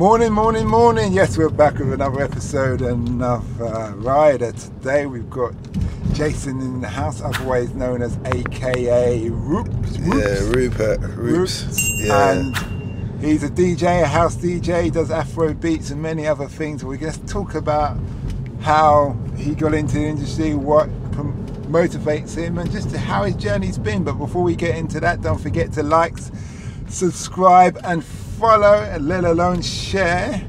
Morning, morning, morning. Yes, we're back with another episode and another rider. Today we've got Jason in the house, otherwise known as AKA Roops. Yeah, Rupert. Roops. Roots. Yeah. And he's a DJ, a house DJ, does Afro beats and many other things. We're going to talk about how he got into the industry, what motivates him, and just how his journey's been. But before we get into that, don't forget to like, subscribe, and follow, and let alone share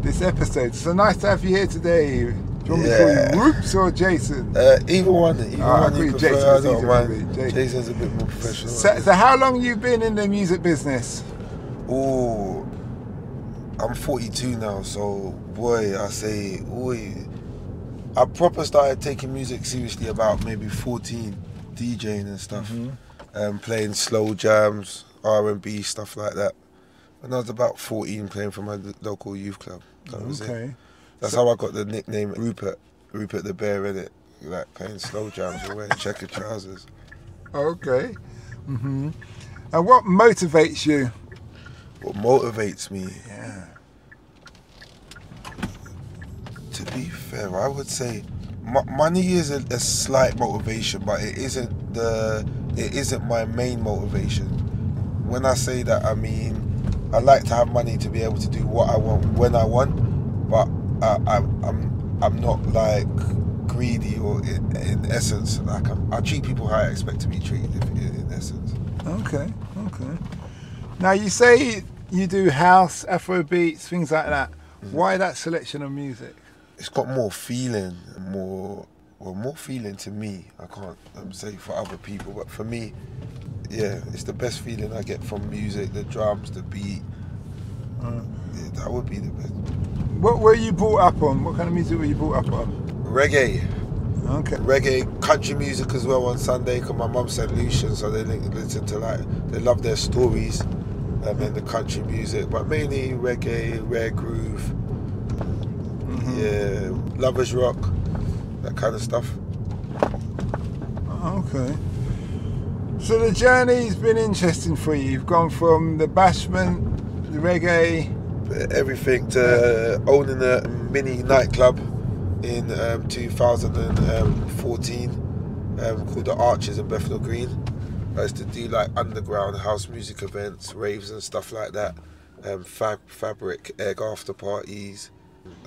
this episode. So nice to have you here today. Do you want me to Yeah. call you Roops or Jason? Uh, either one. Either I one agree, you prefer. Jason's I don't easier mind. for me, Jason. Jason's a bit more professional. So, so how long you been in the music business? Oh, I'm 42 now, so boy, I say, boy, I proper started taking music seriously about maybe 14, DJing and stuff, Mm-hmm. um, playing slow jams, R&B stuff like that. When I was about 14, playing for my local youth club. That was it. That's So- how I got the nickname Rupert, Rupert the Bear in it. Like playing slow jams and wearing checkered trousers. Okay. Mm-hmm. And what motivates you? What motivates me Yeah. To be fair, I would say mo- money is a, a slight motivation, but it isn't the it isn't my main motivation. When I say that, I mean I like to have money to be able to do what I want when I want, but I, I, I'm I'm not like greedy or in, in essence like I'm, I treat people how I expect to be treated. If, in, in essence, Okay. Okay. Now you say you do house, Afro beats, things like that. Why that selection of music? it's got more feeling, more well, more feeling to me. I can't um, say for other people, but for me, yeah, it's the best feeling I get from music. The drums, the beat. Uh, Yeah, that would be the best. what were you brought up on? What kind of music were you brought up on? Reggae, Okay. reggae, country music as well on Sunday. Cause my mum said Lucian, so they li- listen to like they love their stories. And the country music, but mainly reggae, rare groove, Mhm. yeah, lovers rock, that kind of stuff. Okay. So the journey's been interesting for you. You've gone from the bashment, the reggae. everything to owning a mini nightclub in um, 2014 um, called the Arches in Bethnal Green. I used to do like underground house music events, raves and stuff like that. Um, fab, fabric, egg after parties,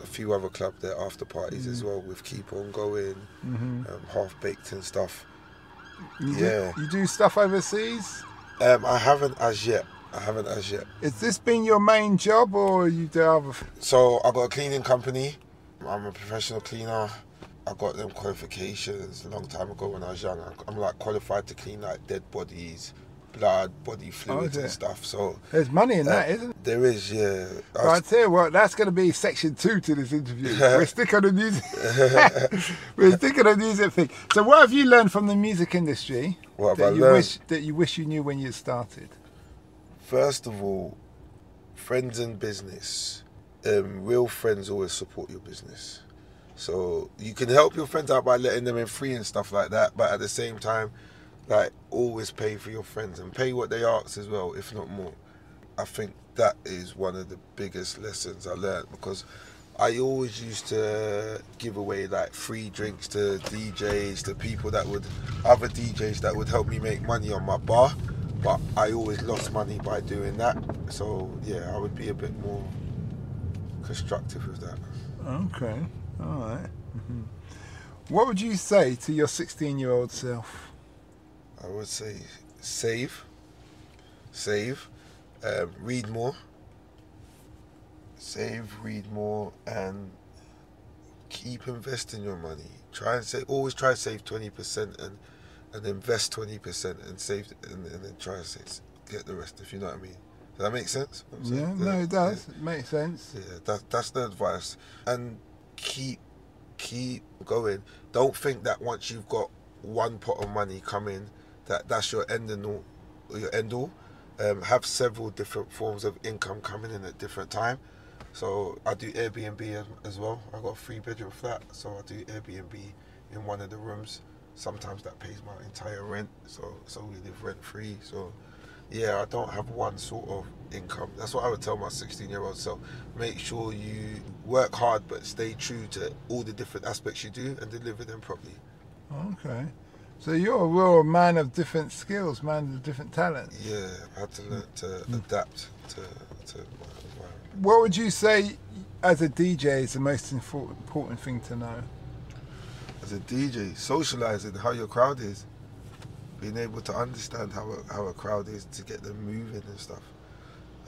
a few other club there after parties as well with Keep On Going, Mm-hmm. um, Half Baked and stuff. You Yeah. Do, you do stuff overseas. Um, I haven't as yet. I haven't as yet. Is this been your main job, or you do other? So I got a cleaning company. I'm a professional cleaner. I got them qualifications a long time ago when I was young. I'm like qualified to clean like dead bodies, blood, body fluids is and stuff. So There's money in uh, that, isn't? there is, yeah. I Well, I tell you what, that's going to be section two to this interview. We're stick on the music. We're sticking on the music thing. So, what have you learned from the music industry what that you learned? wish that you wish you knew when you started? First of all, friends and business. Um, real friends always support your business. So you can help your friends out by letting them in free and stuff like that, but at the same time, like always pay for your friends and pay what they ask as well, if not more. I think that is one of the biggest lessons I learned because I always used to give away like free drinks to DJs, to people that would, other DJs that would help me make money on my bar, but I always lost money by doing that. So yeah, I would be a bit more constructive with that. Okay, all right. Mhm. What would you say to your 16 year old self? I would say save, save, um, read more, save, read more, and keep investing your money. Try and say, always try to save twenty percent and and invest twenty percent and save and, and then try and save, get the rest. If you know what I mean. Does that make sense? Yeah, no, it does. It makes sense. Yeah, that, that's the advice. And keep keep going. Don't think that once you've got one pot of money coming, that that's your end and all, your end all. Um, have several different forms of income coming in at different time. So I do Airbnb as, well. I got a three bedroom flat, so I do Airbnb in one of the rooms. Sometimes that pays my entire rent, so so we live rent free. So yeah, I don't have one sort of income. That's what I would tell my 16 year old self. Make sure you work hard, but stay true to all the different aspects you do and deliver them properly. Okay. So you're a real man of different skills, man of different talents. Yeah, I had to learn to adapt to, to my environment. What would you say as a DJ is the most important thing to know? As a DJ, socializing how your crowd is, being able to understand how a, how a crowd is to get them moving and stuff.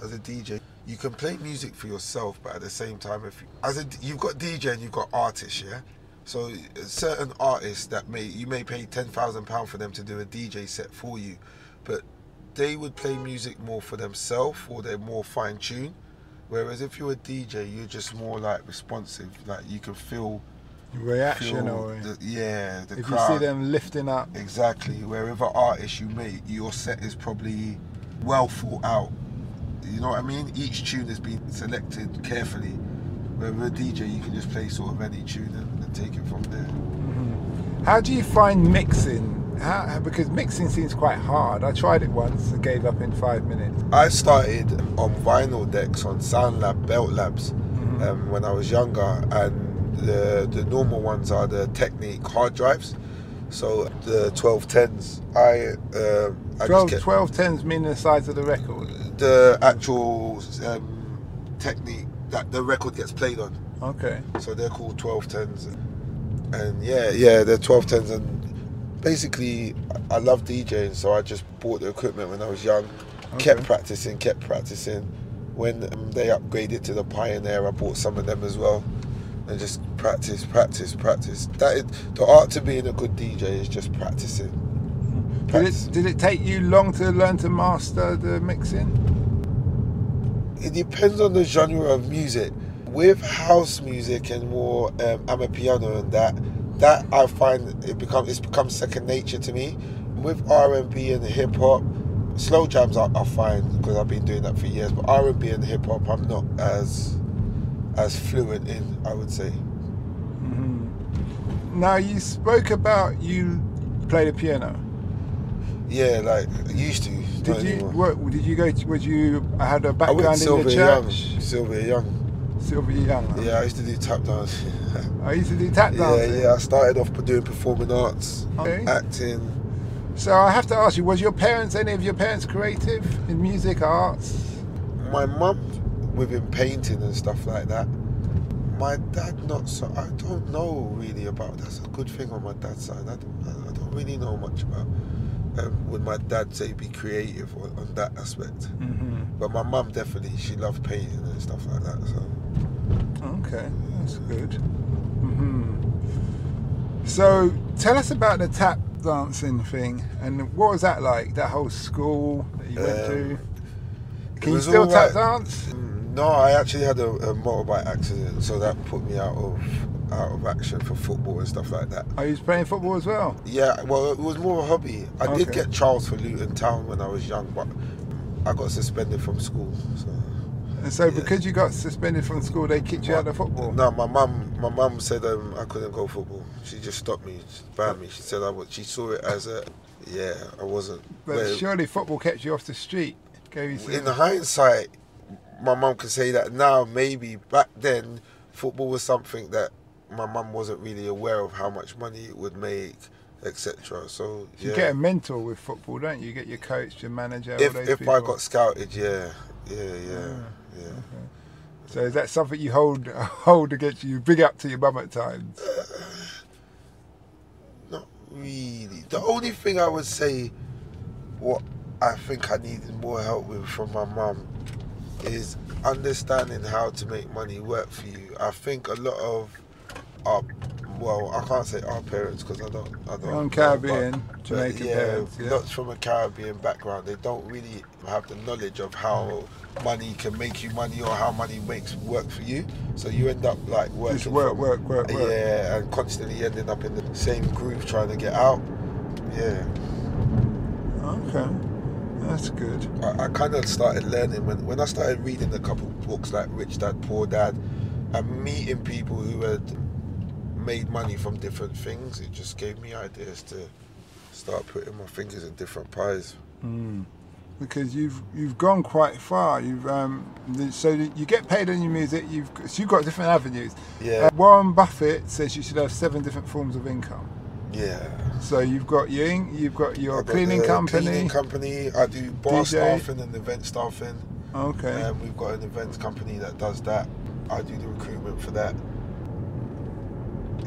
As a DJ, you can play music for yourself, but at the same time, if you, as a you've got DJ and you've got artists, yeah. So uh, certain artists that may you may pay ten thousand pound for them to do a DJ set for you, but they would play music more for themselves or they're more fine tuned. Whereas if you're a DJ, you're just more like responsive, like you can feel, Reaction feel or the, yeah, the if crowd. you see them lifting up. Exactly. Wherever artist you make, your set is probably well thought out. You know what I mean? Each tune has been selected carefully. With a DJ, you can just play sort of any tune and, and take it from there. How do you find mixing? How, because mixing seems quite hard. I tried it once and gave up in five minutes. I started on vinyl decks on SoundLab, Belt Labs, um, when I was younger, and the the normal ones are the Technics hard drives. So the 1210s, I uh, I 12, just kept 12 tens meaning the size of the record. the actual um, Technics that the record gets played on. Okay. So they're called 1210s. And yeah, yeah, they're 1210s. And basically, I love DJing, so I just bought the equipment when I was young, kept practicing, kept practicing. When um, they upgraded to the Pioneer, I bought some of them as well. And just practice, practice, practice. That is, the art to being a good DJ is just practicing. Did it, did it take you long to learn to master the mixing? It depends on the genre of music. With house music and more um, amapiano and that, that I find it become it's become second nature to me. With R and B and hip hop, slow jams are, are fine because I've been doing that for years. But R and B and hip hop, I'm not as as fluent in. I would say. Now you spoke about you play the piano. Yeah, like used to. Did you? anymore. What, did you go? To, was you I had a I went background in the Sylvia church? Young. Sylvia Young. Sylvia Young. Yeah, I used to do tap dance. I used to do tap dance. yeah, yeah. I started off doing performing arts, Okay. acting. So I have to ask you: Was your parents any of your parents creative in music, arts? my mum within painting and stuff like that. My dad not so. I don't know really about. That's a good thing on my dad's side. I don't, I don't really know much about. Um, would my dad say be creative on, on that aspect? Mm-hmm. But my mum definitely she loved painting and stuff like that. So Okay, that's good. hmm So tell us about the tap dancing thing and what was that like? That whole school that you went Um, to? Can you still all tap right. dance? Mm, no, I actually had a, a motorbike accident, so that put me out of out of action for football and stuff like that. Are you playing football as well? Yeah, well, it was more of a hobby. I did get Charles for Luton Town when I was young, but I got suspended from school. So And so Yeah. because you got suspended from school, they kicked you out of football. no, my mum, my mum said um, I couldn't go football. She just stopped me, banned me. She said I was. She saw it as a, yeah, I wasn't. But well, surely football kept you off the street. Gave you some, in hindsight, my mum can say that now. Maybe back then, football was something that my mum wasn't really aware of how much money it would make, etc. So you get a mentor with football, don't you? You get your coach, your manager, all if those if people. I got scouted, yeah, yeah, yeah, ah, yeah. So is that something you hold hold against you? Big up to your mum at times. Uh, not really. The only thing I would say, what I think I needed more help with from my mum, is understanding how to make money work for you. I think a lot of our, well, I can't say our parents because I don't, I don't. Know, Caribbean, but- Jamaican yeah, parents. Yeah. lots from a Caribbean background. They don't really have the knowledge of how mm. money can make you money or how money makes work for you. So you end up like working. Just work, from- work, work, work. yeah, and constantly ending up in the same groove trying to get out. Yeah, Okay, that's good. I, I kind of started learning when, when I started reading a couple books like Rich Dad Poor Dad and meeting people who had made money from different things. It just gave me ideas to start putting my fingers in different pies. Mm. because you've you've gone quite far. You've um, so you get paid on your music. You've so you've got different avenues. Yeah. Uh, Warren Buffett says you should have seven different forms of income. Yeah. So you've got your in- you've got your got cleaning company. Cleaning company. I do bar DJ. staffing and event staffing. okay. Um, we've got an events company that does that. I do the recruitment for that.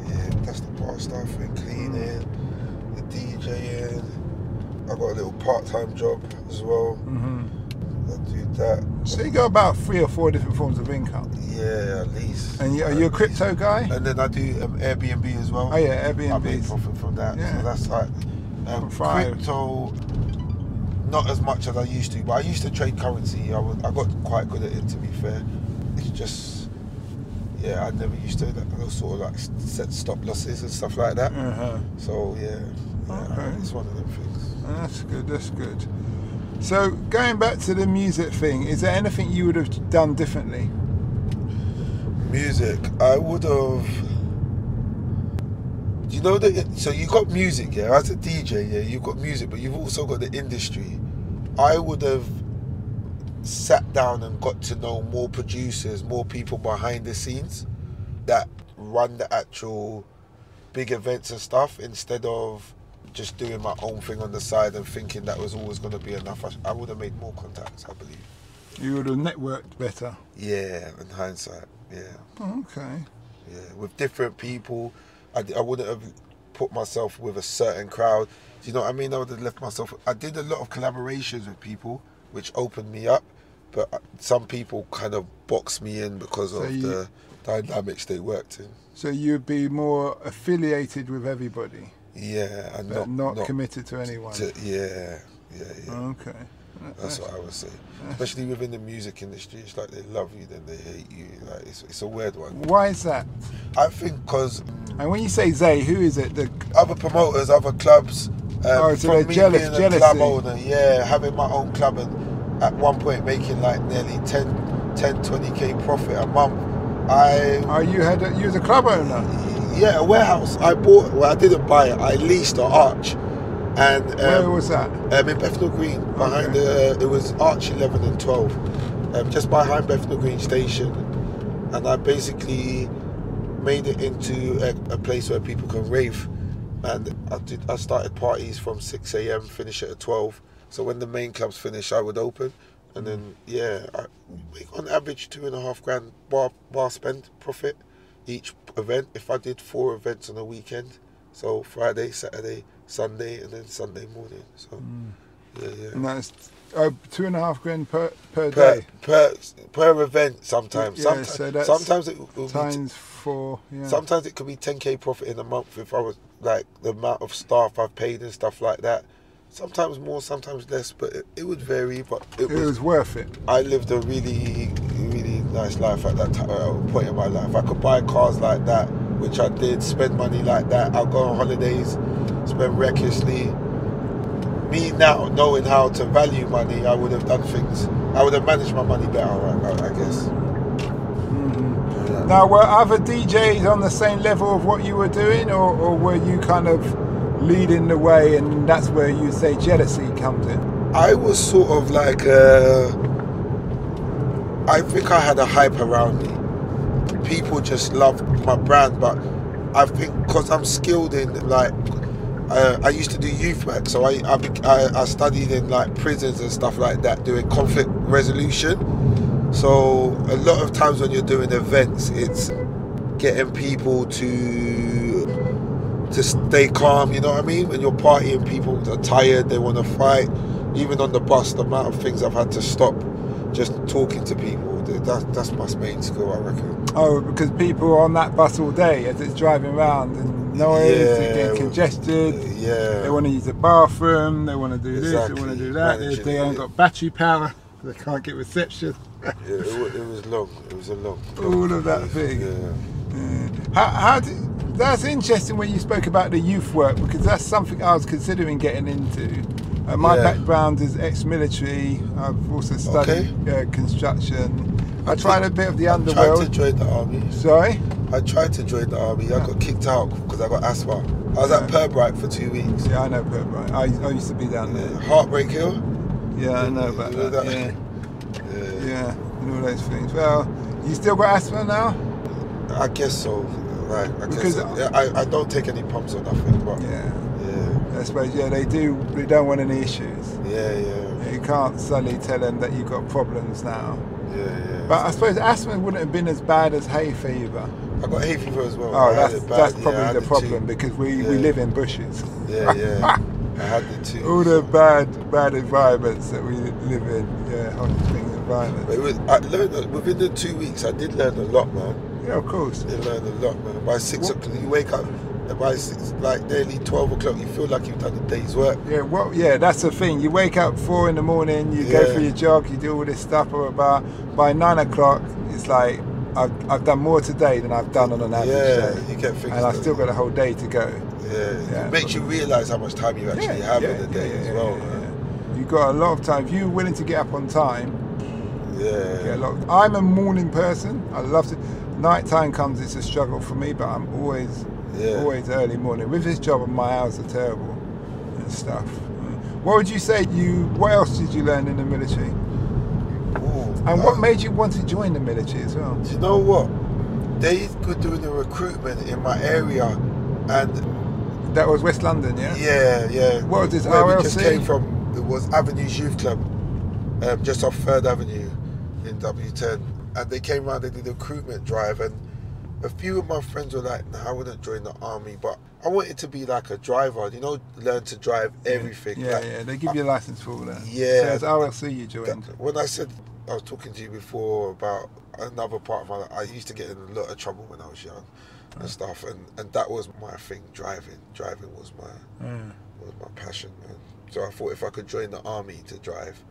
Yeah, that's the bar stuff and cleaning, the DJing. I got a little part-time job as well. hmm I do that. So you got about three or four different forms of income. Yeah, at least. And you, are you a least. crypto guy? And then I do um, Airbnb as well. Oh yeah, Airbnb. I make profit from that. Yeah. So that's like um, crypto. Not as much as I used to, but I used to trade currency. I, was, I got quite good at it. To be fair, it's just yeah, I never used to. That those sort of like set stop losses and stuff like that. Uh-huh. So yeah, yeah Okay. it's one of them things. That's good. That's good. So going back to the music thing, is there anything you would have done differently? Music, I would have. You know that. So you got music, yeah. As a DJ, yeah, you've got music, but you've also got the industry. I would have sat down and got to know more producers, more people behind the scenes that run the actual big events and stuff instead of just doing my own thing on the side and thinking that was always going to be enough. I, I would have made more contacts, I believe. You would have networked better. Yeah, in hindsight, yeah. Oh, okay. Yeah, with different people. I, I wouldn't have put myself with a certain crowd. Do you know what I mean? I would have left myself. I did a lot of collaborations with people, which opened me up. But uh, some people kind of boxed me in because So of you- the dynamics they worked in. So you'd be more affiliated with everybody, Yeah, and but not, not, committed to anyone. to- yeah, yeah, yeah. Okay. That's what I would say. Especially within the music industry, it's like they love you, then they hate you. Like it's, it's a weird one. Why is that? I think because And when you say Zay, who is it? The other promoters, other clubs. Oh, so they're jealous- being a jealousy. club owner, yeah, having my own club and at one point making like nearly 10, 10 20k profit a month. I, oh, you had a, you was a club owner. yeah, a warehouse. I bought, well, I didn't buy it, I leased an arch. And Where um, was that? um, in Bethnal Green, behind Okay. the, it was Arch 11 and 12, um, just behind Bethnal Green Station. And I basically made it into a, a place where people can rave. And I did. I started parties from 6 a.m. finish at 12. So when the main clubs finish, I would open, and then mm. yeah, I make on average two and a half grand bar bar spend profit each event. If I did four events on a weekend, so Friday, Saturday, Sunday, and then Sunday morning. So mm. yeah, yeah. And that's oh, two and a half grand per per, Per, day per per event sometimes. Yeah, sometimes, so that's sometimes it will be t- times four. Yeah. Sometimes it could be 10k profit in a month if I was like the amount of staff I've paid and stuff like that. Sometimes more, sometimes less, but it, it would vary. But it, it was, was worth it. I lived a really, really nice life at that time, a uh, point in my life. I could buy cars like that, which I did. Spend money like that. I'll go on holidays, spend recklessly. Me now knowing how to value money, I would have done things. I would have managed my money better. I- I guess. Now, were other DJs on the same level of what you were doing, or, or were you kind of leading the way, and that's where you say jealousy comes in? I was sort of like, uh, I think I had a hype around me. People just loved my brand, but I think because I'm skilled in like, uh, I used to do youth work, so I I I studied in like prisons and stuff like that, doing conflict resolution. So a lot of times when you're doing events, it's getting people to to stay calm. You know what I mean? When you're partying, people are tired. They want to fight. Even on the bus, the amount of things I've had to stop just talking to people. That, that's my main skill, I reckon. Oh, because people are on that bus all day as it's driving around and noise, they Yeah, get congested. Yeah. They want to use the bathroom. They want to do this. They want to do that. They, Managing they it. haven't got battery power. They can't get reception. Yeah, it, it was long. It was a long. All of that thing. Yeah. Yeah. How, how did, that's interesting when you spoke about the youth work because that's something I was considering getting into. Uh, my Yeah. background is ex-military. I've also studied uh, construction. I tried a bit of the underworld Tried to join the army. Sorry. I tried to join the army. I got kicked out because I got asthma. I was at Yeah. Pirbright for two weeks. Yeah, I know Pirbright. I, I used to be down there. Heartbreak Hill. Yeah, I know about You know that. that? Yeah, Yeah. yeah, and all those things. Well, you still got asthma now? I guess so. Like, I Because- guess. I, I don't take any pumps or nothing, but Yeah, yeah, I suppose. Yeah, they do. They don't want any issues. yeah, yeah, You can't suddenly tell them that you've got problems now. yeah, yeah. But I suppose asthma wouldn't have been as bad as hay fever. I got hay fever as well. Oh, that's bad. that's probably had the problem because we, we live in bushes. Yeah, yeah. I had the two. All the bad bad environments that we live in. Yeah, hot spring But environments. it was, I learned within the two weeks. I did learn a lot, man. Yeah, of course. I did learn a lot, man. By six o'clock, you wake up. By six, like nearly twelve o'clock, you feel like you've done a day's work. Yeah, well, yeah, that's the thing. You wake up four in the morning, you go for your jog, you do all this stuff, blah. By nine o'clock, it's like I've, I've done more today than I've done on an average Yeah, day, you get and I've still got a whole day to go. Yeah, Yeah, it makes you realise how much time you actually yeah, have yeah, in the day yeah, as well. yeah, man. yeah. You got a lot of time. If you're willing to get up on time, Yeah. you get a lot. I'm a morning person. I love to. Night time comes, it's a struggle for me, but I'm always, Yeah. always early morning. With this job, my hours are terrible and stuff. What would you say? You what else did you learn in the military? Ooh, And what uh, made you want to join the military as well? Do you know what? They could do the recruitment in my area, and That was West London, yeah. yeah, yeah. What was this, Where we just RLC? came from, it was Avenues Youth Club, um, just off Third Avenue in W10, and they came around. They did a recruitment drive, and a few of my friends were like, "Nah, I wouldn't join the army, but I wanted to be like a driver. You know, learn to drive everything. Yeah, like, yeah. They give you a license for all that. Yeah. So it's RLC you That- joined. when I said I was talking to you before about another part of my life, I used to get in a lot of trouble when I was young and stuff, and, and that was my thing. Driving, driving was my Mm. was my passion, man. So I thought if I could join the army to drive,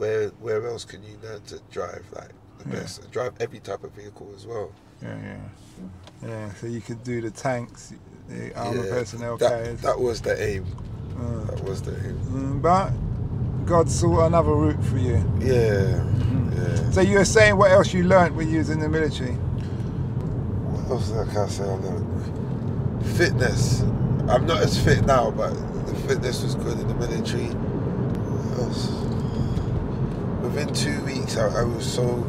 where where else can you learn to drive like the Yeah. best? Drive every type of vehicle as well. Yeah, yeah. Yeah, so you could do the tanks, the armour Yeah, personnel that, carriers. that was the aim. Uh, That was the aim. mm, but God saw another route for you. Yeah, Mm-hmm. yeah. So you were saying what else you learnt when you was in the military? What else can I say I learned? Fitness. I'm not as fit now, but the fitness was good in the military. What else? Within two weeks, I, I was so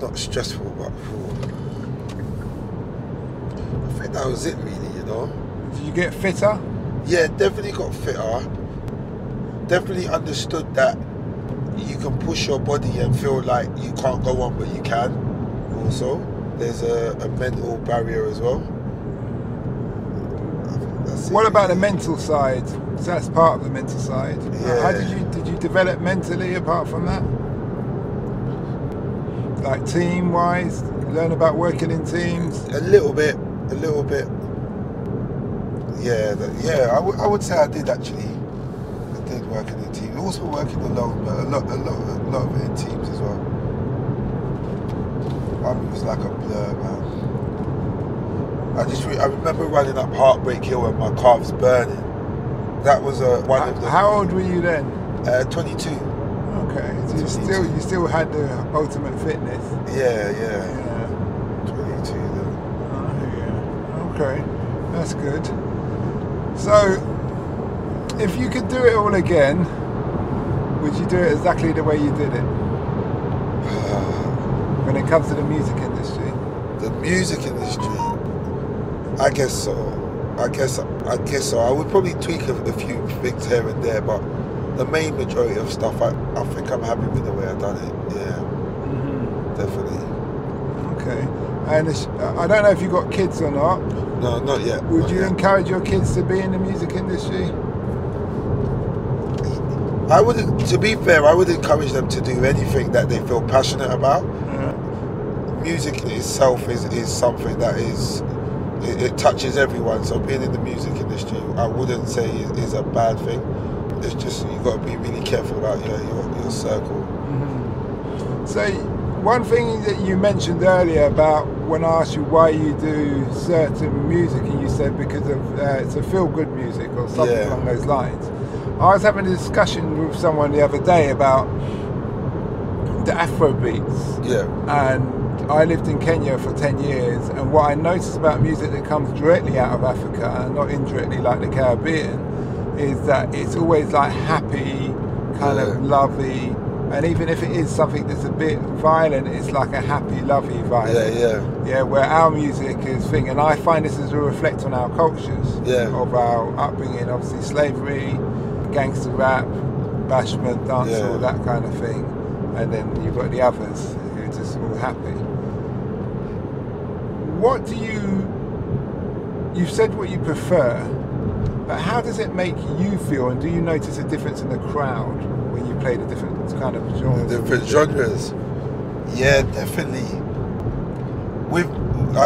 not stressful, but I think that was it, really. You know. Did you get fitter? Yeah, definitely got fitter. Definitely understood that you can push your body and feel like you can't go on, but you can. Also, there's a, a mental barrier as well. I it, What about the mental side? So that's part of the mental side. How did you did you develop mentally apart from that? Like team wise, learn about working in teams. A little bit, a little bit. Yeah, that, yeah. I would- say I did actually. I did work in a team. Also working alone, but a lot, a lot, a lot of it in teams as well. Army was like a blur, man. I just, re- I remember running up Heartbreak Hill and my calves burning. That was a one of the. How old were you then? Uh, 22. Okay, so you still you still had the ultimate fitness. Yeah, yeah. Yeah. 22 then. Oh, yeah. Okay, that's good. So, if you could do it all again, would you do it exactly the way you did it? When it comes to the music industry. The music industry, I guess so. I guess I guess so. I would probably tweak a, a few things here and there, but the main majority of stuff, I, I think I'm happy with the way I've done it. Yeah, mm-hmm. definitely. Okay. And it's, I don't know if you've got kids or not. No, not yet. Would not you yet. encourage your kids to be in the music industry? I would, to be fair, I would encourage them to do anything that they feel passionate about. Uh-huh. Music itself is, is something that is it, it touches everyone. So being in the music industry, I wouldn't say is, is a bad thing. It's just you've got to be really careful about your your, your circle. So, one thing that you mentioned earlier about when I asked you why you do certain music, and you said because of uh, it's a feel good music or something Yeah. along those lines. I was having a discussion with someone the other day about the Afro beats, Yeah, and I lived in Kenya for 10 years, and what I noticed about music that comes directly out of Africa and not indirectly like the Caribbean is that it's always like happy, kind of Yeah. lovey, and even if it is something that's a bit violent, it's like a happy, lovey vibe. Yeah, yeah. Yeah, where our music is thing, and I find this is a reflect on our cultures Yeah. of our upbringing. Obviously, slavery, gangster rap, bashment, dancehall, Yeah. that kind of thing, and then you've got the others who are just all happy. What do you? You've said what you prefer, but how does it make you feel? And do you notice a difference in the crowd when you play the different kind of genres? different genres. Yeah, definitely. With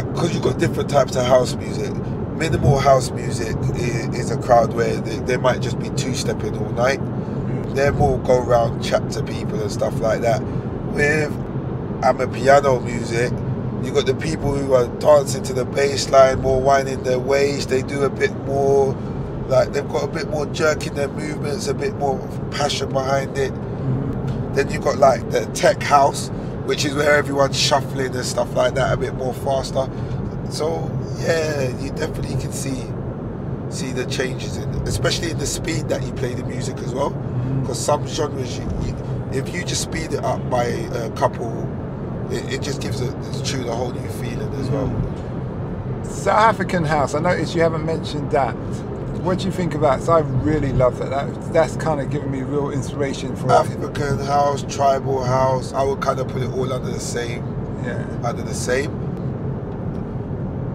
because you've got different types of house music. Minimal house music is, is a crowd where they, they might just be two stepping all night. Mm. They're more go around chat to people and stuff like that. With amapiano music, you got the people who are dancing to the bass line, more winding their waist. They do a bit more, like they've got a bit more jerk in their movements, a bit more passion behind it. Mm-hmm. Then you got like the tech house, which is where everyone's shuffling and stuff like that, a bit more faster. So yeah, you definitely can see see the changes in, especially in the speed that you play the music as well. Mm-hmm. Because some genres, you, you, if you just speed it up by a couple, it, it just gives a, the tune a whole new feeling as well. Mm-hmm. South African house. I noticed you haven't mentioned that. What do you think of that? So I really love that. that that's kind of given me real inspiration for African house, tribal house, I would kind of put it all under the same yeah. under the same.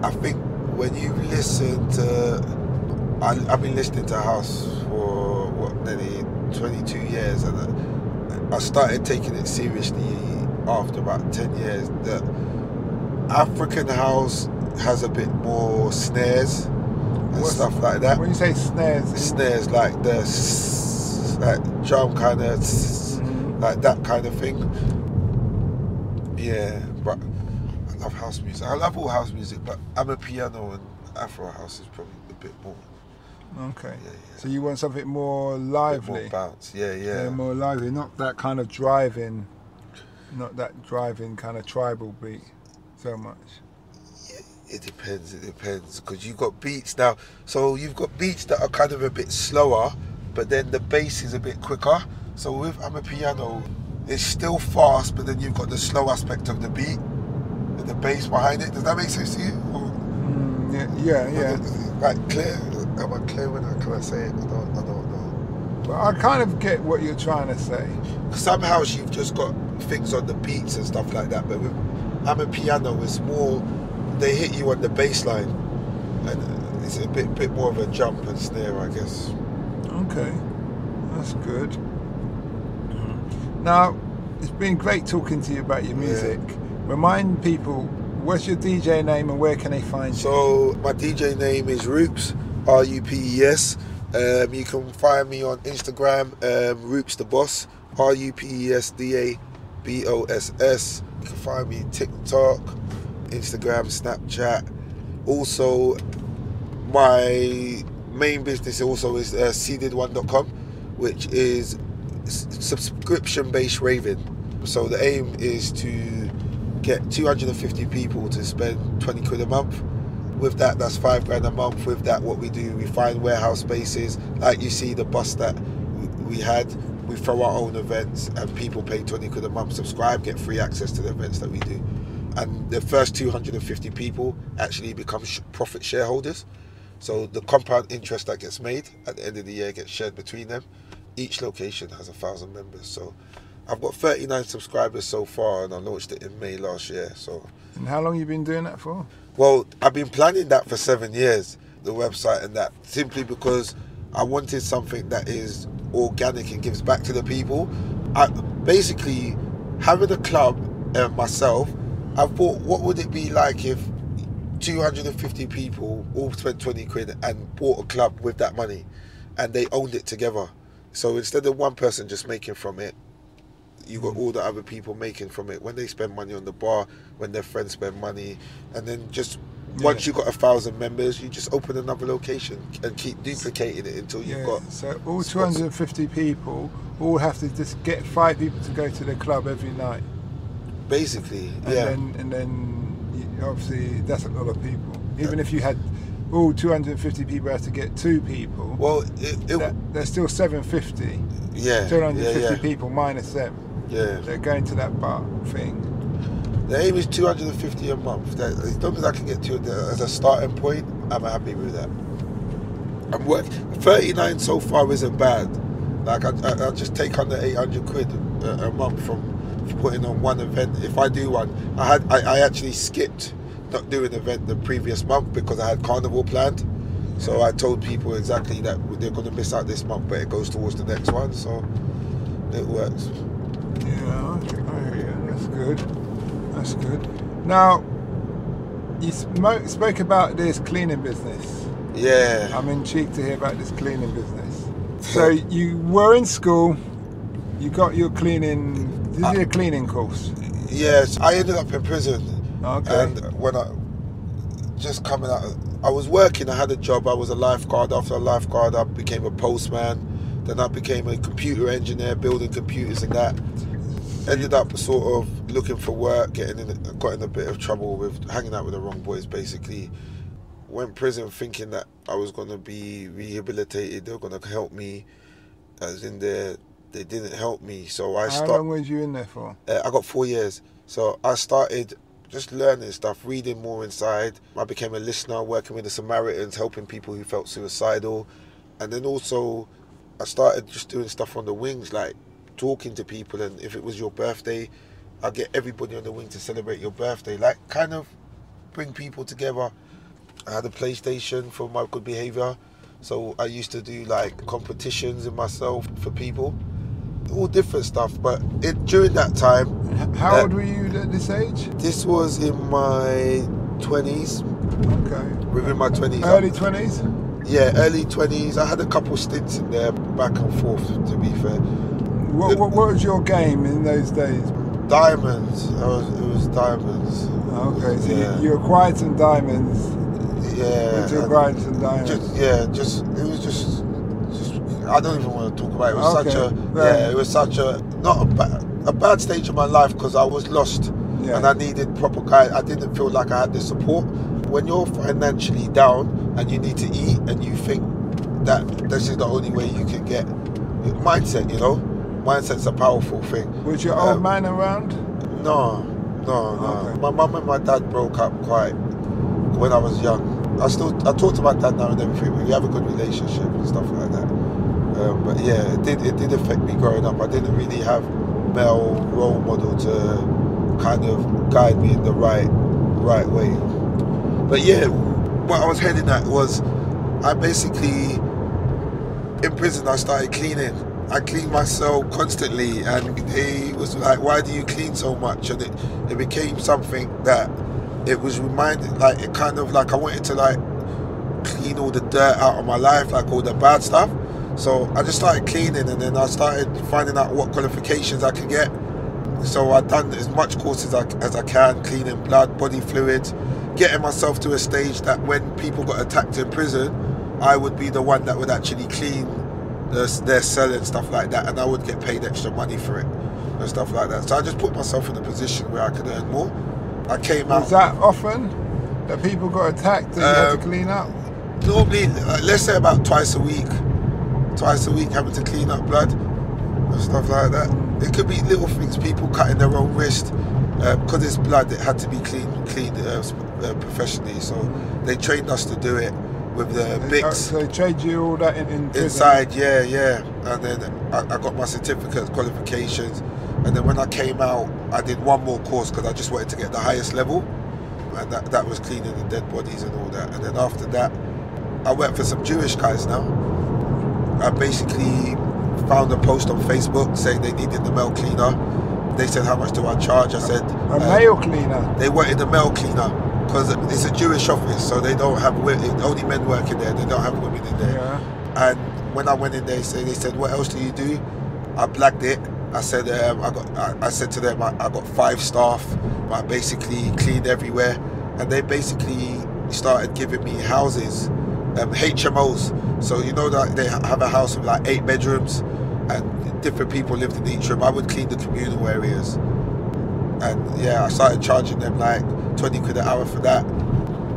I think when you listen to, I, I've been listening to house for what nearly 22 years, and I, I started taking it seriously after about 10 years. That African house has a bit more snares and What's- stuff like that. When you say snares, Snares like the like drum kind of Mhm. like that kind of thing. Yeah, but I love house music. I love all house music, but amapiano and Afro house is probably a bit more, Okay. yeah, yeah. So you want something more lively, more bounce. Yeah, yeah, yeah. more lively, not that kind of driving, not that driving kind of tribal beat so much. It depends. It depends because you've got beats now. So you've got beats that are kind of a bit slower, but then the bass is a bit quicker. So with amapiano, it's still fast, but then you've got the slow aspect of the beat and the bass behind it. Does that make sense to you? Or- Mm, yeah, yeah, yeah. Like clear? Am I clear when I can I say it? I don't, I don't I kind of get what you're trying to say. Somehow you've just got things on the beats and stuff like that, but with amapiano, it's more they hit you on the bass line, and it's a bit bit more of a jump and snare, I guess. Okay, that's good. Mm-hmm. Now, it's been great talking to you about your Yeah. music. Remind people, what's your DJ name and where can they find you? So my DJ name is Roops, R U P E S. Um, you can find me on Instagram, um, Roops the Boss, R U P E S D A B O S S. You can find me TikTok, Instagram, Snapchat. Also, my main business also is uh, seeded1.com, which is subscription based raving. So the aim is to get 250 people to spend 20 quid a month. With that, that's five grand a month. With that, what we do, we find warehouse spaces, like you see the bus that we- had. We throw our own events, and people pay 20 quid a month, subscribe, get free access to the events that we do. And the first 250 people actually become sh- profit shareholders. So the compound interest that gets made at the end of the year gets shared between them. Each location has a thousand members. So I've got 39 subscribers so far, and I launched it in May last year. So And how long you been doing that for? Well, I've been planning that for seven years, the website and that, simply because I wanted something that is organic and gives back to the people. I basically having a club and myself. I thought, what would it be like if 250 people all spent 20 quid and bought a club with that money, and they owned it together. So instead of one person just making from it, you got all the other people making from it when they spend money on the bar, when their friends spend money, and then just once Yeah. you got a thousand members, you just open another location and keep duplicating it until you've Yeah, got. so all spots. 250 people all have to just get five people to go to the club every night. Basically, And yeah, then, and then obviously that's a lot of people. Even if you had all 250 people have to get two people. Well, it, it That, there's still 750. yeah, 250 yeah, yeah, people minus them. Yeah. They're going to that bar thing. The aim is 250 a month. That, as long as I can get to it as a starting point, I'm happy with that. I'm work 39 so far isn't bad. Like I, I, I just take under 800 quid a, a month from putting on one event. If I do one, I had I, I actually skipped not doing an event the previous month because I had carnival planned. So I told people exactly that they're going to miss out this month, but it goes towards the next one. So it works. Yeah, I hear you. That's good. That's good. Now, you smoke, spoke about this cleaning business. Yeah. I'm intrigued to hear about this cleaning business. So you were in school, you got your cleaning. This is uh, a cleaning course. Yes, I ended up in prison. Okay. And when I just coming out, I was working. I had a job. I was a lifeguard. After a lifeguard, I became a postman. Then I became a computer engineer, building computers and that. Ended up sort of looking for work, getting in, got in a bit of trouble with hanging out with the wrong boys. Basically, went prison thinking that I was going to be rehabilitated. They were going to help me, as in there. They didn't help me, so I How stopped. long was you in there for? Uh, I got four years. So I started just learning stuff, reading more inside. I became a listener, working with the Samaritans, helping people who felt suicidal. And then also, I started just doing stuff on the wings, like talking to people. And if it was your birthday, I'd get everybody on the wing to celebrate your birthday. Like, kind of bring people together. I had a PlayStation for my good behavior. So I used to do like competitions in myself for people. All different stuff. But it, during that time, How Uh, old were you at this age? this was in my 20s, Okay. within my 20s. Early 20s? Yeah, early 20s. I had a couple stints in there, back and forth, to be fair. What, what, what was your game in those days? Diamonds. I was, it was diamonds. Okay, so Yeah. you, you acquired some diamonds. Yeah. You acquired some diamonds. Just, yeah, just, it was just, just, I don't even want to talk about it. It was Okay, such a, right. yeah, it was such a, not a bad, a bad stage of my life because I was lost Yeah. and I needed proper guide. I didn't feel like I had the support. When you're financially down and you need to eat and you think that this is the only way you can get mindset, you know, mindset's a powerful thing. was your old Um, man around? No, no, no. Okay. My mum and my dad broke up quite when I was young. I still I talk to my dad now and everything. We have a good relationship and stuff like that. Um, but yeah, it did it did affect me growing up. I didn't really have male role model to kind of guide me in the right right way. But yeah, what I was heading at was I basically in prison I started cleaning. I cleaned myself constantly and he was like, Why do you clean so much? And it, it became something that it was reminded like it kind of like I wanted to like clean all the dirt out of my life, like all the bad stuff. So I just started cleaning and then I started finding out what qualifications I could get. So I've done as much courses as I, as I can, cleaning blood, body fluids, getting myself to a stage that when people got attacked in prison, I would be the one that would actually clean the, their cell and stuff like that, and I would get paid extra money for it and stuff like that. So I just put myself in a position where I could earn more. I came out Was that often that people got attacked and you had Um, to clean up? normally, let's say about twice a week, twice a week having to clean up blood and stuff like that. It could be little things, people cutting their own wrist uh, because it's blood. It had to be cleaned, cleaned uh, uh, professionally. So they trained us to do it with the Bics. So they trade you all that in, in? Inside, yeah, yeah. And then I, I got my certificate, qualifications. And then when I came out, I did one more course because I just wanted to get the highest level. And that, that was cleaning the dead bodies and all that. And then after that, I went for some Jewish guys now. I basically found a post on Facebook saying they needed the mail cleaner. They said, How much do I charge? I said, A uh, male cleaner? they wanted a mail cleaner because it's a Jewish office, so they don't have wo- only men working there. They don't have women in there. Yeah. And when I went in there, say they said, "What else do you do?" I blagged it. I said, um, "I got." I, I said to them, I, "I got five staff. I basically cleaned everywhere," and they basically started giving me houses, um, HMOs. So you know that they have a house with like eight bedrooms, and different people lived in each room. I would clean the communal areas, and yeah, I started charging them like twenty quid an hour for that.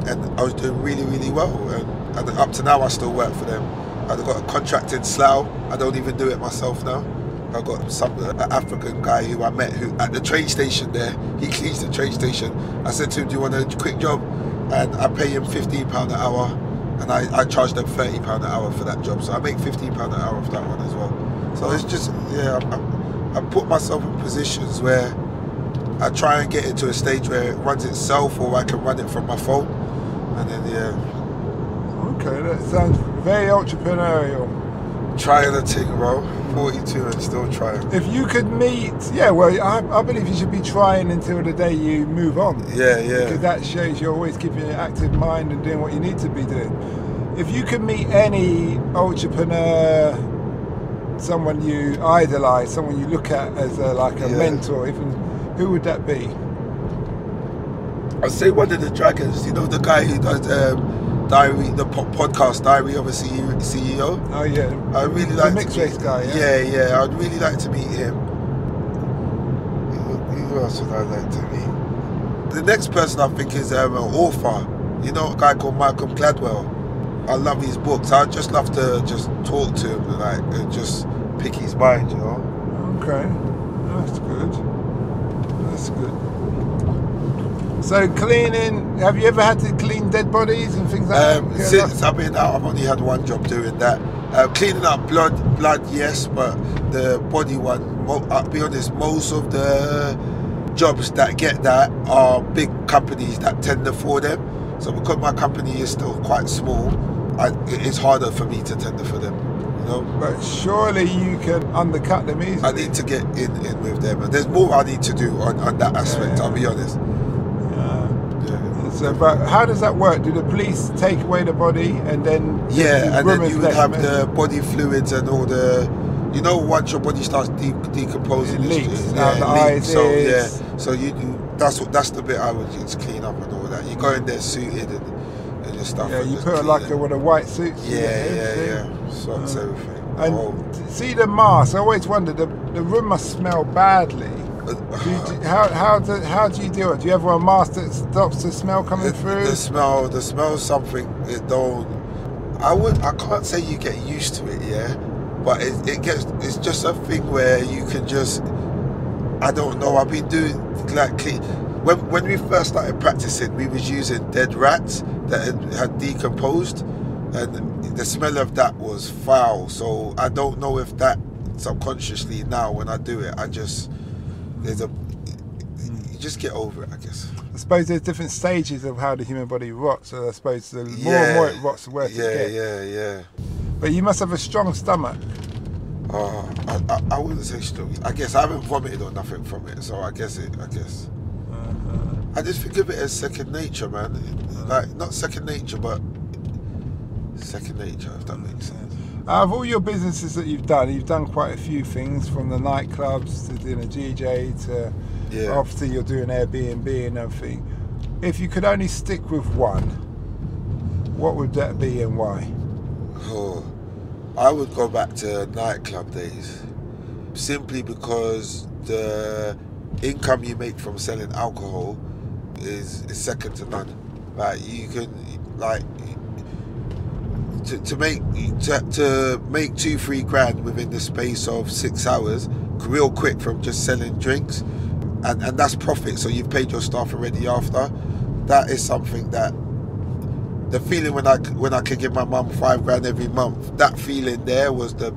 and I was doing really, really well. And, and up to now, I still work for them. I've got a contract in Slough. I don't even do it myself now. I got some uh, African guy who I met who at the train station there. He cleans the train station. I said to him, "Do you want a quick job?" And I pay him fifteen pound an hour, and I, I charge them thirty pound an hour for that job. So I make fifteen pound an hour for that one as well. So it's just yeah, I'm, I'm, I put myself in positions where I try and get it to a stage where it runs itself, or I can run it from my phone, and then yeah. Okay, that sounds very entrepreneurial. Trying a thing, bro. 42 and still trying. If you could meet, yeah, well, I, I believe you should be trying until the day you move on. Yeah, yeah. Because that shows you're always keeping an active mind and doing what you need to be doing. If you could meet any entrepreneur, someone you idolize, someone you look at as a, like a Yeah. mentor, even who would that be? I'd say one of the dragons, you know, the guy who does um, diary, the po- podcast Diary of a CEO. CEO. Oh yeah, I really The like mixed race guy, yeah? yeah, yeah. I'd really like to meet him. Who, who else would I like to meet? The next person I think is um, an author. You know, a guy called Malcolm Gladwell. I love his books. I'd just love to just talk to him, like, and just pick his mind. You know. Okay, that's good. That's good. So cleaning, have you ever had to clean dead bodies and things like Um, that? Yeah, since I've been out, I've only had one job doing that. Uh, cleaning up blood, blood, yes, but the body one. I'll be honest, most of the jobs that get that are big companies that tender for them. So because my company is still quite small, I, it is harder for me to tender for them. Know, But surely you can undercut them easily. I need to get in, in with them, and there's more I need to do on, on that aspect. yeah. I'll be honest. So, uh, but how does that work? Do the police take away the body and then Yeah, and then you would have the body fluids and all the, you know, once your body starts de- decomposing, It it's- leaks it- out yeah, the it leaks. So yeah, so you do. That's what. That's the bit I would just clean up and all that. You go in there suited and, stuff. Yeah, you put clean like a, with a white suit. Yeah, yeah, yeah. Socks, Uh, everything. And Oh, see the mask. I always wondered the, the room must smell badly. uh, Do you, do, how how do, how do you do it? Do you have a mask that stops the smell coming the, through? the smell, the smell is something. It don't. I would. I can't say you get used to it. Yeah, but it, it gets. It's just a thing where you can just. I don't know. I've been doing like clean. When when we first started practicing, we was using dead rats that had, had decomposed, and the smell of that was foul. So I don't know if that subconsciously now when I do it, I just there's a. You just get over it, I guess. I suppose there's different stages of how the human body rots. So I suppose the more Yeah. and more it rots, the worse Yeah, it gets. yeah, yeah. yeah. But you must have a strong stomach. Uh, I, I, I wouldn't say strong. I guess I haven't vomited or nothing from it, so I guess it. I guess I just think of it as second nature, man. Like not second nature, but second nature. If that makes sense. Out of all your businesses that you've done, you've done quite a few things from the nightclubs to doing a DJ to Yeah. obviously you're doing Airbnb and everything. If you could only stick with one, what would that be and why? Oh, I would go back to nightclub days, simply because the income you make from selling alcohol is, is second to none. Like you can, like to, to make to, to make two three grand within the space of six hours, real quick from just selling drinks, and and that's profit. So you've paid your staff already after. That is something that the feeling when I when I could give my mum five grand every month, that feeling there was the.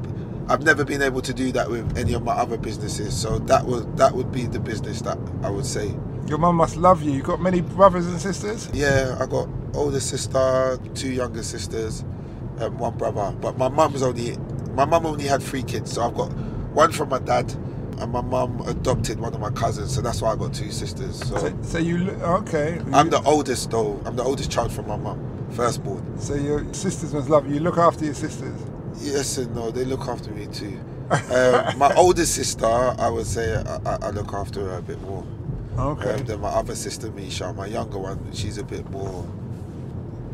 I've never been able to do that with any of my other businesses, so that was that would be the business that I would say. Your mum must love you. You got many brothers and sisters? Yeah, I got older sister, two younger sisters, and one brother. But my mum's only my mum only had three kids, so I've got one from my dad, and my mum adopted one of my cousins, so that's why I got two sisters. So, So, so you look okay. I'm the oldest though. I'm the oldest child from my mum, firstborn. So your sisters must love you. You look after your sisters. Yes and no, they look after me too. um, my older sister, I would say I, I, I look after her a bit more. Okay. Um, then my other sister, Misha, my younger one, she's a bit more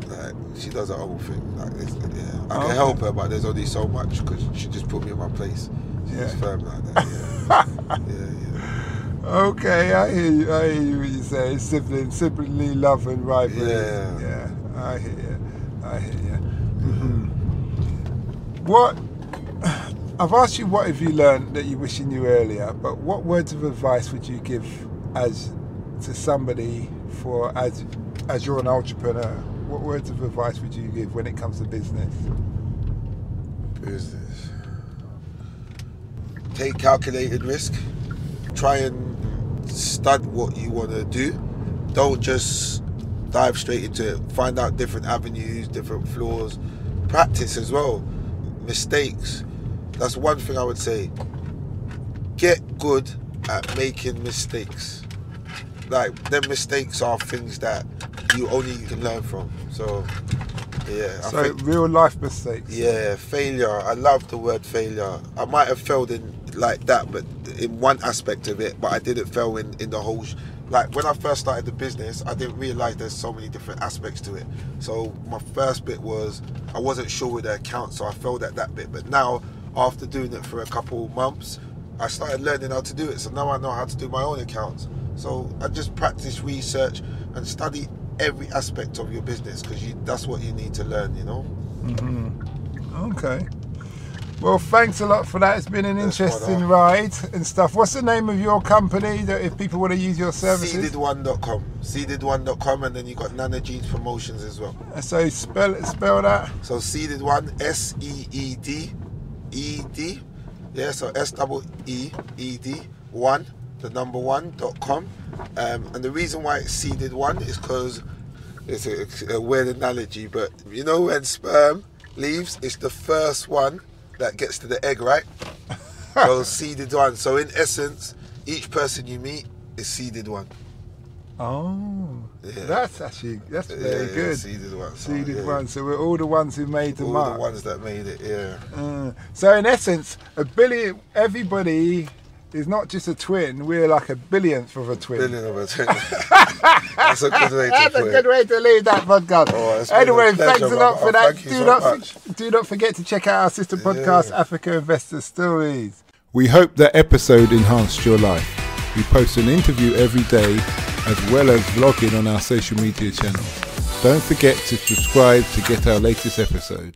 like she does her own thing. Like this, yeah, I can help her, but there's only so much because she just put me in my place. She's Yeah. firm like that. Yeah, yeah, Okay, I hear you. I hear you what you say. Sibling, sibling love and rivalry. Yeah. Yeah. I hear you. I hear you. hmm What? I've asked you what have you learned that you wish you knew earlier, but what words of advice would you give as to somebody for as as you're an entrepreneur? What words of advice would you give when it comes to business? Business. Take calculated risk. Try and stud what you want to do. Don't just dive straight into it. Find out different avenues, different floors. Practice as well. Mistakes. That's one thing I would say. Get good at making mistakes. Like them mistakes are things that you only can learn from. So yeah, I So think real life mistakes. yeah, failure. I love the word failure. I might have failed in like that, but in one aspect of it, but I didn't fail in, in the whole. Sh- like when I first started the business, I didn't realize there's so many different aspects to it. So my first bit was I wasn't sure with the account, so I failed at that bit. But now, after doing it for a couple months, I started learning how to do it. So now I know how to do my own accounts. So I just practice research and study every aspect of your business because you, that's what you need to learn. You know. Hmm. Okay. Well, thanks a lot for that. It's been an That's interesting ride and stuff. What's the name of your company that if people want to use your services? Seeded1.com. Seeded1.com, and then you got Nana Jeans Promotions as well. So spell spell that. So Seeded One, S E E D E D. Yeah, so S double E E D one, the number one dot com. Um, and the reason why it's Seeded One is because it's a, it's a weird analogy, but you know when sperm leaves, it's the first one that gets to the egg, right? so Seeded One. So in essence, each person you meet is Seeded One. Oh, Yeah. that's actually that's very yeah, good. Seeded One. So, Seeded yeah. one. So we're all the ones who made the All mark. the ones that made it, yeah. Uh, so in essence, a billion. Everybody is not just a twin. We're like a billionth of a twin. Billion of a twin. That's a good way to That's a good it. way to leave that podcast. Oh, anyway, a thanks a lot brother. for that. Thank you Do so not much. do not forget to check out our sister podcast, Yeah. Africa Investor Stories. We hope that episode enhanced your life. We post an interview every day, as well as vlogging on our social media channel. Don't forget to subscribe to get our latest episode.